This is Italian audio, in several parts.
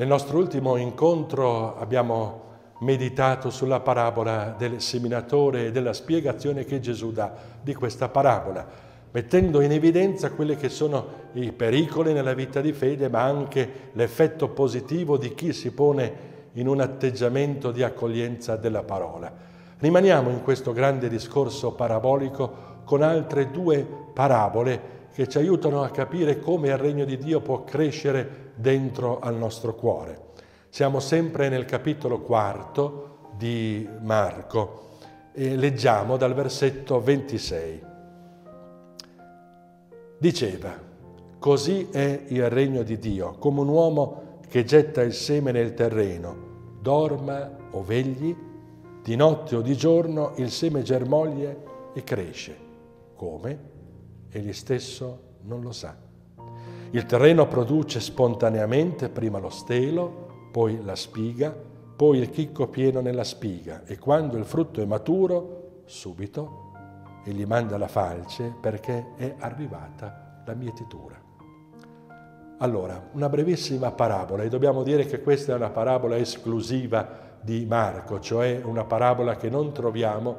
Nel nostro ultimo incontro abbiamo meditato sulla parabola del seminatore e della spiegazione che Gesù dà di questa parabola, mettendo in evidenza quelli che sono i pericoli nella vita di fede, ma anche l'effetto positivo di chi si pone in un atteggiamento di accoglienza della parola. Rimaniamo in questo grande discorso parabolico con altre due parabole che ci aiutano a capire come il regno di Dio può crescere dentro al nostro cuore. Siamo sempre nel capitolo quarto di Marco e leggiamo dal versetto 26. Diceva, così è il regno di Dio, come un uomo che getta il seme nel terreno, dorma o vegli, di notte o di giorno il seme germoglie e cresce. Come? Egli stesso non lo sa. Il terreno produce spontaneamente prima lo stelo, poi la spiga, poi il chicco pieno nella spiga e quando il frutto è maturo, subito, egli manda la falce perché è arrivata la mietitura. Allora, una brevissima parabola, e dobbiamo dire che questa è una parabola esclusiva di Marco, cioè una parabola che non troviamo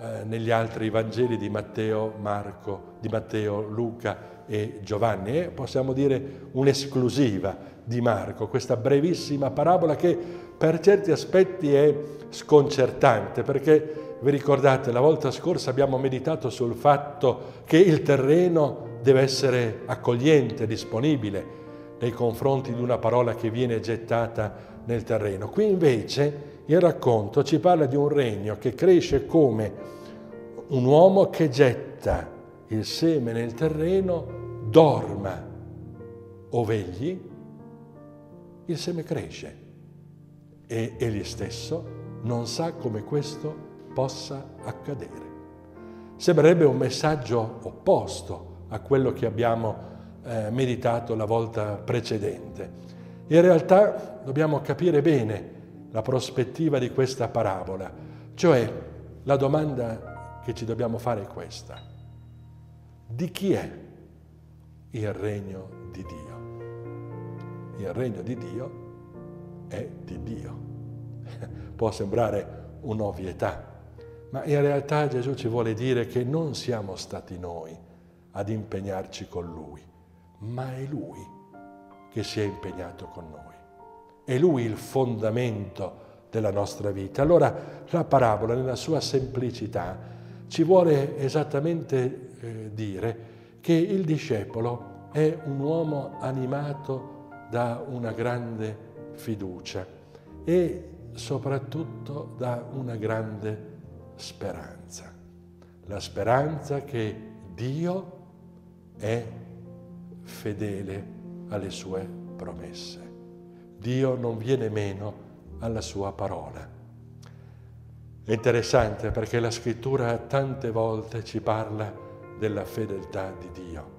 eh, negli altri Vangeli di Matteo, Marco, di Matteo, Luca e Giovanni. E possiamo dire un'esclusiva di Marco, questa brevissima parabola che per certi aspetti è sconcertante, perché vi ricordate, la volta scorsa abbiamo meditato sul fatto che il terreno deve essere accogliente, disponibile nei confronti di una parola che viene gettata nel terreno. Qui invece il racconto ci parla di un regno che cresce come un uomo che getta il seme nel terreno, dorma o vegli, il seme cresce e egli stesso non sa come questo possa accadere. Sembrerebbe un messaggio opposto a quello che abbiamo eh, meditato la volta precedente. In realtà dobbiamo capire bene la prospettiva di questa parabola, cioè la domanda che ci dobbiamo fare è questa. Di chi è il regno di Dio? Il regno di Dio è di Dio. Può sembrare un'ovvietà, ma in realtà Gesù ci vuole dire che non siamo stati noi ad impegnarci con Lui, ma è Lui che si è impegnato con noi. È Lui il fondamento della nostra vita. Allora la parabola nella sua semplicità ci vuole esattamente eh, dire che il discepolo è un uomo animato da una grande fiducia e soprattutto da una grande speranza. La speranza che Dio è fedele alle sue promesse. Dio non viene meno alla sua parola. È interessante perché la scrittura tante volte ci parla della fedeltà di Dio.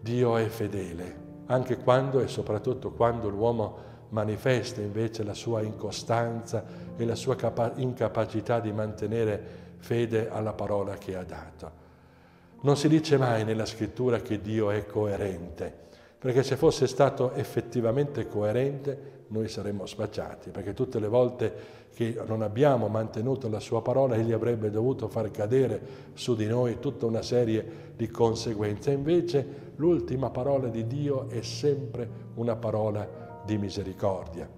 Dio è fedele, anche quando e soprattutto quando l'uomo manifesta invece la sua incostanza e la sua capa- incapacità di mantenere fede alla parola che ha dato. Non si dice mai nella scrittura che Dio è coerente, perché se fosse stato effettivamente coerente noi saremmo spacciati, perché tutte le volte che non abbiamo mantenuto la sua parola, egli avrebbe dovuto far cadere su di noi tutta una serie di conseguenze. Invece l'ultima parola di Dio è sempre una parola di misericordia.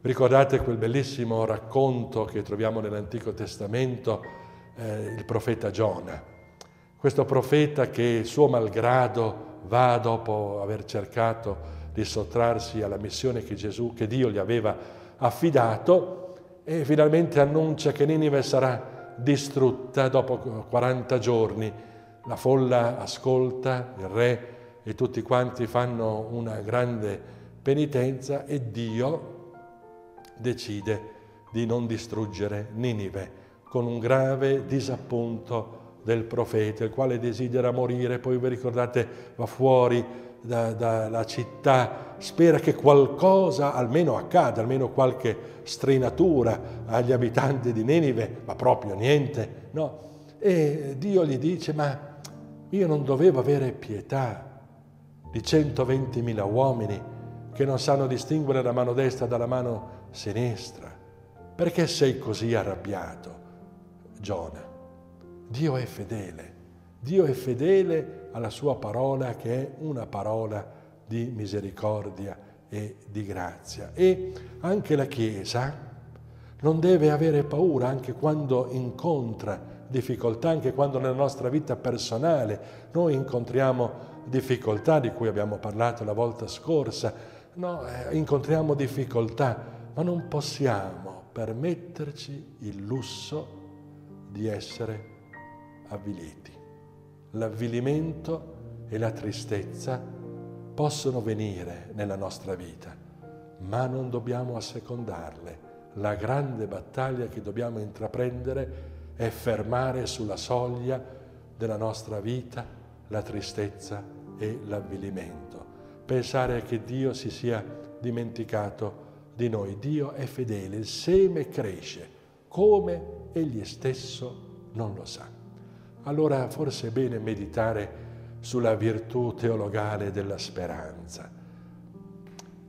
Ricordate quel bellissimo racconto che troviamo nell'Antico Testamento, eh, il profeta Giona. Questo profeta che suo malgrado va dopo aver cercato di sottrarsi alla missione che Gesù, che Dio gli aveva affidato e finalmente annuncia che Ninive sarà distrutta dopo 40 giorni. La folla ascolta, il re e tutti quanti fanno una grande penitenza e Dio decide di non distruggere Ninive con un grave disappunto del profeta, il quale desidera morire, poi vi ricordate va fuori dalla da città, spera che qualcosa almeno accada, almeno qualche strinatura agli abitanti di Ninive, ma proprio niente, no? E Dio gli dice, ma io non dovevo avere pietà di 120.000 uomini che non sanno distinguere la mano destra dalla mano sinistra. Perché sei così arrabbiato, Giona? Dio è fedele. Dio è fedele alla sua parola che è una parola di misericordia e di grazia. E anche la Chiesa non deve avere paura anche quando incontra difficoltà, anche quando nella nostra vita personale noi incontriamo difficoltà di cui abbiamo parlato la volta scorsa, no, eh, incontriamo difficoltà, ma non possiamo permetterci il lusso di essere avviliti. L'avvilimento e la tristezza possono venire nella nostra vita, ma non dobbiamo assecondarle. La grande battaglia che dobbiamo intraprendere è fermare sulla soglia della nostra vita la tristezza e l'avvilimento. Pensare che Dio si sia dimenticato di noi. Dio è fedele, il seme cresce come egli stesso non lo sa. Allora forse è bene meditare sulla virtù teologale della speranza.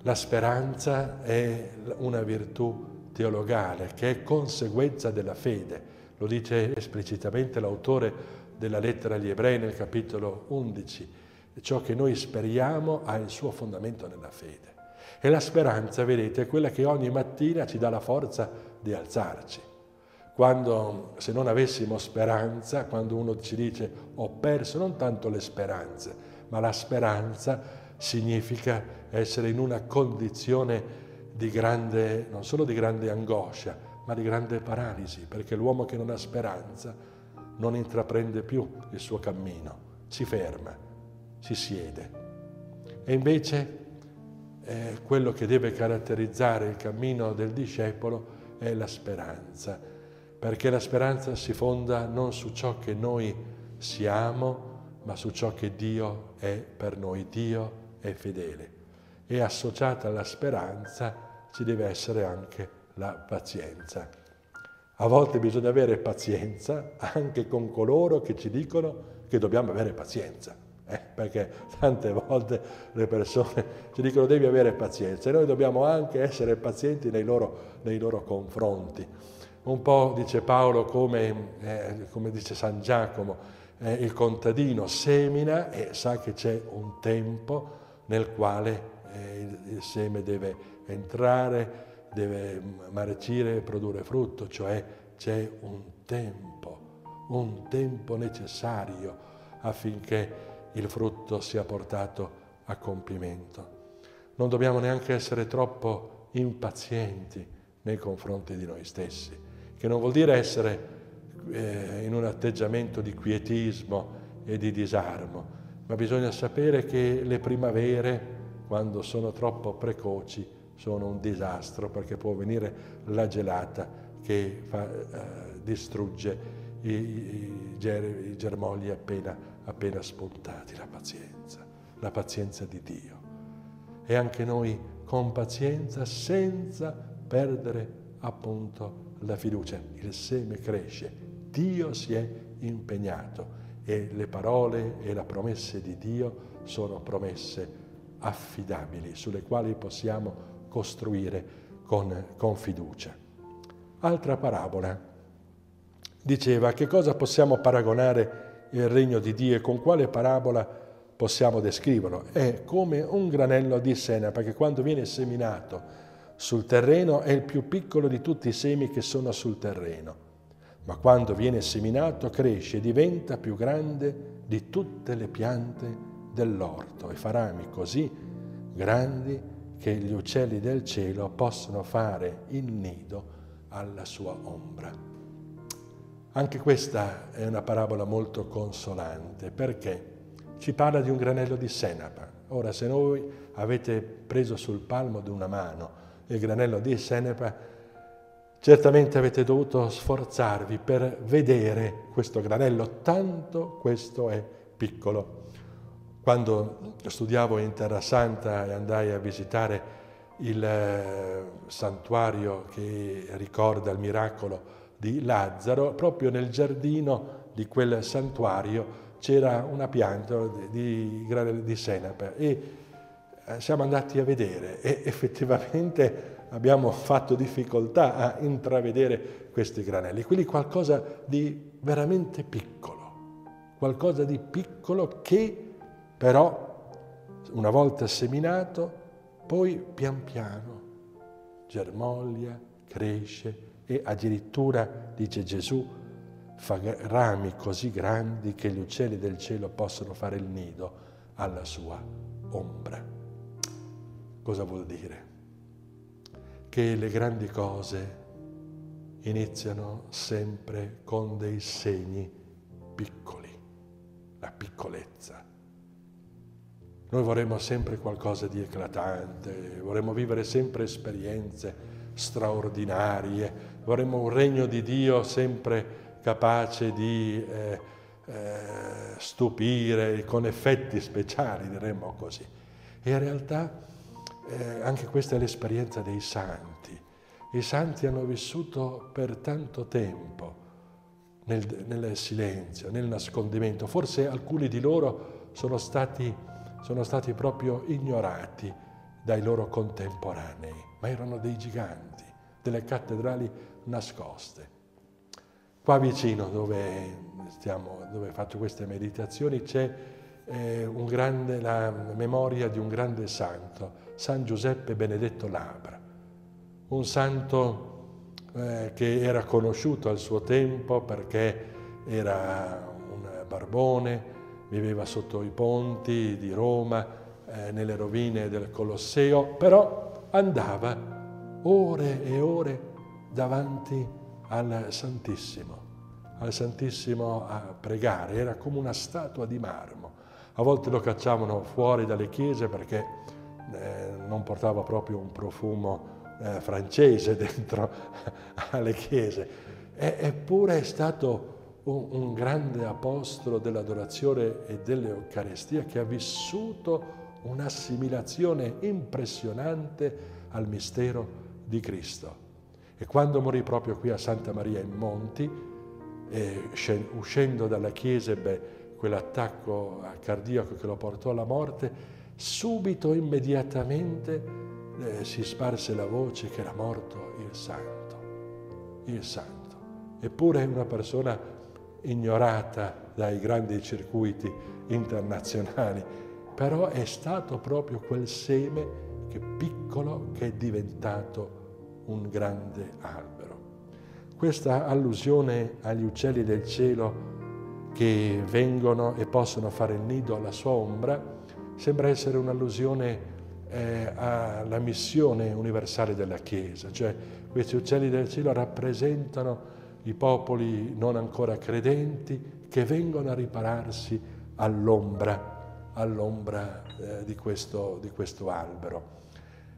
La speranza è una virtù teologale che è conseguenza della fede. Lo dice esplicitamente l'autore della lettera agli ebrei nel capitolo 11. Ciò che noi speriamo ha il suo fondamento nella fede. E la speranza, vedete, è quella che ogni mattina ci dà la forza di alzarci. Quando, se non avessimo speranza, quando uno ci dice ho perso non tanto le speranze, ma la speranza significa essere in una condizione di grande, non solo di grande angoscia, ma di grande paralisi, perché l'uomo che non ha speranza non intraprende più il suo cammino, si ferma, si siede. E invece eh, quello che deve caratterizzare il cammino del discepolo è la speranza, perché la speranza si fonda non su ciò che noi siamo, ma su ciò che Dio è per noi. Dio è fedele. E associata alla speranza ci deve essere anche la pazienza. A volte bisogna avere pazienza anche con coloro che ci dicono che dobbiamo avere pazienza, eh? perché tante volte le persone ci dicono devi avere pazienza e noi dobbiamo anche essere pazienti nei loro, nei loro confronti. Un po' dice Paolo come, eh, come dice San Giacomo, eh, il contadino semina e sa che c'è un tempo nel quale eh, il, il seme deve entrare, deve marcire e produrre frutto, cioè c'è un tempo, un tempo necessario affinché il frutto sia portato a compimento. Non dobbiamo neanche essere troppo impazienti nei confronti di noi stessi, che non vuol dire essere eh, in un atteggiamento di quietismo e di disarmo, ma bisogna sapere che le primavere, quando sono troppo precoci, sono un disastro perché può venire la gelata che fa, eh, distrugge i, i, i, germogli appena, appena spuntati. La pazienza, la pazienza di Dio. E anche noi con pazienza, senza perdere appunto la fiducia. Il seme cresce, Dio si è impegnato e le parole e le promesse di Dio sono promesse affidabili sulle quali possiamo costruire con, con fiducia. Altra parabola diceva che cosa possiamo paragonare il regno di Dio e con quale parabola possiamo descriverlo. È come un granello di senape che quando viene seminato sul terreno è il più piccolo di tutti i semi che sono sul terreno, ma quando viene seminato cresce e diventa più grande di tutte le piante dell'orto e fa rami così grandi che gli uccelli del cielo possono fare il nido alla sua ombra. Anche questa è una parabola molto consolante perché ci parla di un granello di senape. Ora, se voi avete preso sul palmo di una mano il granello di senape, certamente avete dovuto sforzarvi per vedere questo granello, tanto questo è piccolo. Quando studiavo in Terra Santa e andai a visitare il eh, santuario che ricorda il miracolo di Lazzaro, proprio nel giardino di quel santuario c'era una pianta di, di, di senape e siamo andati a vedere e effettivamente abbiamo fatto difficoltà a intravedere questi granelli, quindi qualcosa di veramente piccolo, qualcosa di piccolo che però una volta seminato poi pian piano germoglia, cresce e addirittura, dice Gesù, fa rami così grandi che gli uccelli del cielo possono fare il nido alla sua ombra. Cosa vuol dire? Che le grandi cose iniziano sempre con dei segni piccoli, la piccolezza. Noi vorremmo sempre qualcosa di eclatante, vorremmo vivere sempre esperienze straordinarie, vorremmo un regno di Dio sempre capace di eh, eh, stupire con effetti speciali, diremmo così. E in realtà eh, anche questa è l'esperienza dei santi. I santi hanno vissuto per tanto tempo nel, nel silenzio, nel nascondimento. Forse alcuni di loro sono stati, sono stati proprio ignorati dai loro contemporanei, ma erano dei giganti, delle cattedrali nascoste. Qua vicino dove, stiamo, dove faccio queste meditazioni c'è eh, grande, la memoria di un grande santo, San Giuseppe Benedetto Labra, un santo eh, che era conosciuto al suo tempo perché era un barbone, viveva sotto i ponti di Roma, eh, nelle rovine del Colosseo, però andava ore e ore davanti al Santissimo, al Santissimo a pregare, era come una statua di marmo. A volte lo cacciavano fuori dalle chiese perché eh, non portava proprio un profumo eh, francese dentro alle chiese, e, eppure è stato un, un grande apostolo dell'adorazione e dell'Eucarestia che ha vissuto un'assimilazione impressionante al mistero di Cristo. E quando morì proprio qui a Santa Maria in Monti, eh, uscendo dalla chiesa ebbe quell'attacco cardiaco che lo portò alla morte, subito, immediatamente eh, si sparse la voce che era morto il santo, il santo. Eppure una persona ignorata dai grandi circuiti internazionali, però è stato proprio quel seme che piccolo che è diventato un grande albero. Questa allusione agli uccelli del cielo che vengono e possono fare il nido alla sua ombra sembra essere un'allusione eh, alla missione universale della Chiesa, cioè questi uccelli del cielo rappresentano i popoli non ancora credenti che vengono a ripararsi all'ombra, all'ombra eh, di, questo, di questo albero.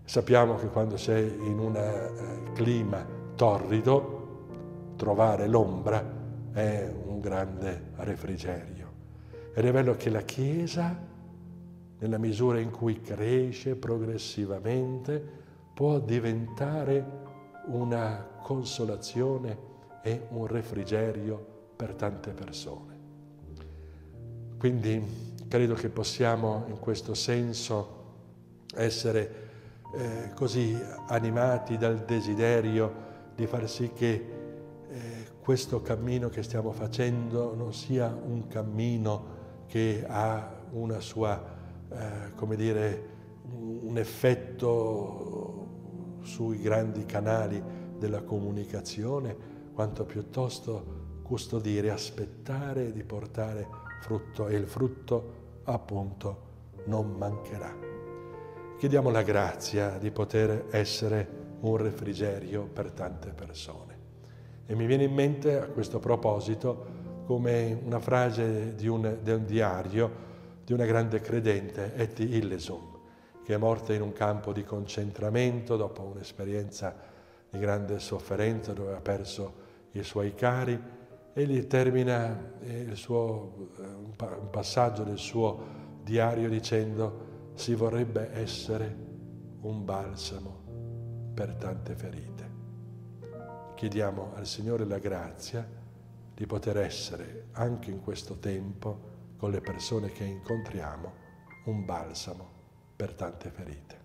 Sappiamo che quando sei in un eh, clima torrido, trovare l'ombra è un grande refrigerio. Ed è bello che la Chiesa, nella misura in cui cresce progressivamente, può diventare una consolazione e un refrigerio per tante persone. Quindi credo che possiamo in questo senso essere eh, così animati dal desiderio di far sì che eh, questo cammino che stiamo facendo non sia un cammino che ha una sua, eh, come dire, un effetto sui grandi canali della comunicazione, quanto piuttosto custodire, aspettare di portare frutto e il frutto appunto non mancherà. Chiediamo la grazia di poter essere un refrigerio per tante persone. E mi viene in mente a questo proposito come una frase di un, di un diario di una grande credente, Etty Illesum, che è morta in un campo di concentramento dopo un'esperienza di grande sofferenza dove ha perso i suoi cari e gli termina il suo, un passaggio del suo diario dicendo si vorrebbe essere un balsamo per tante ferite. Chiediamo al Signore la grazia di poter essere anche in questo tempo con le persone che incontriamo un balsamo per tante ferite.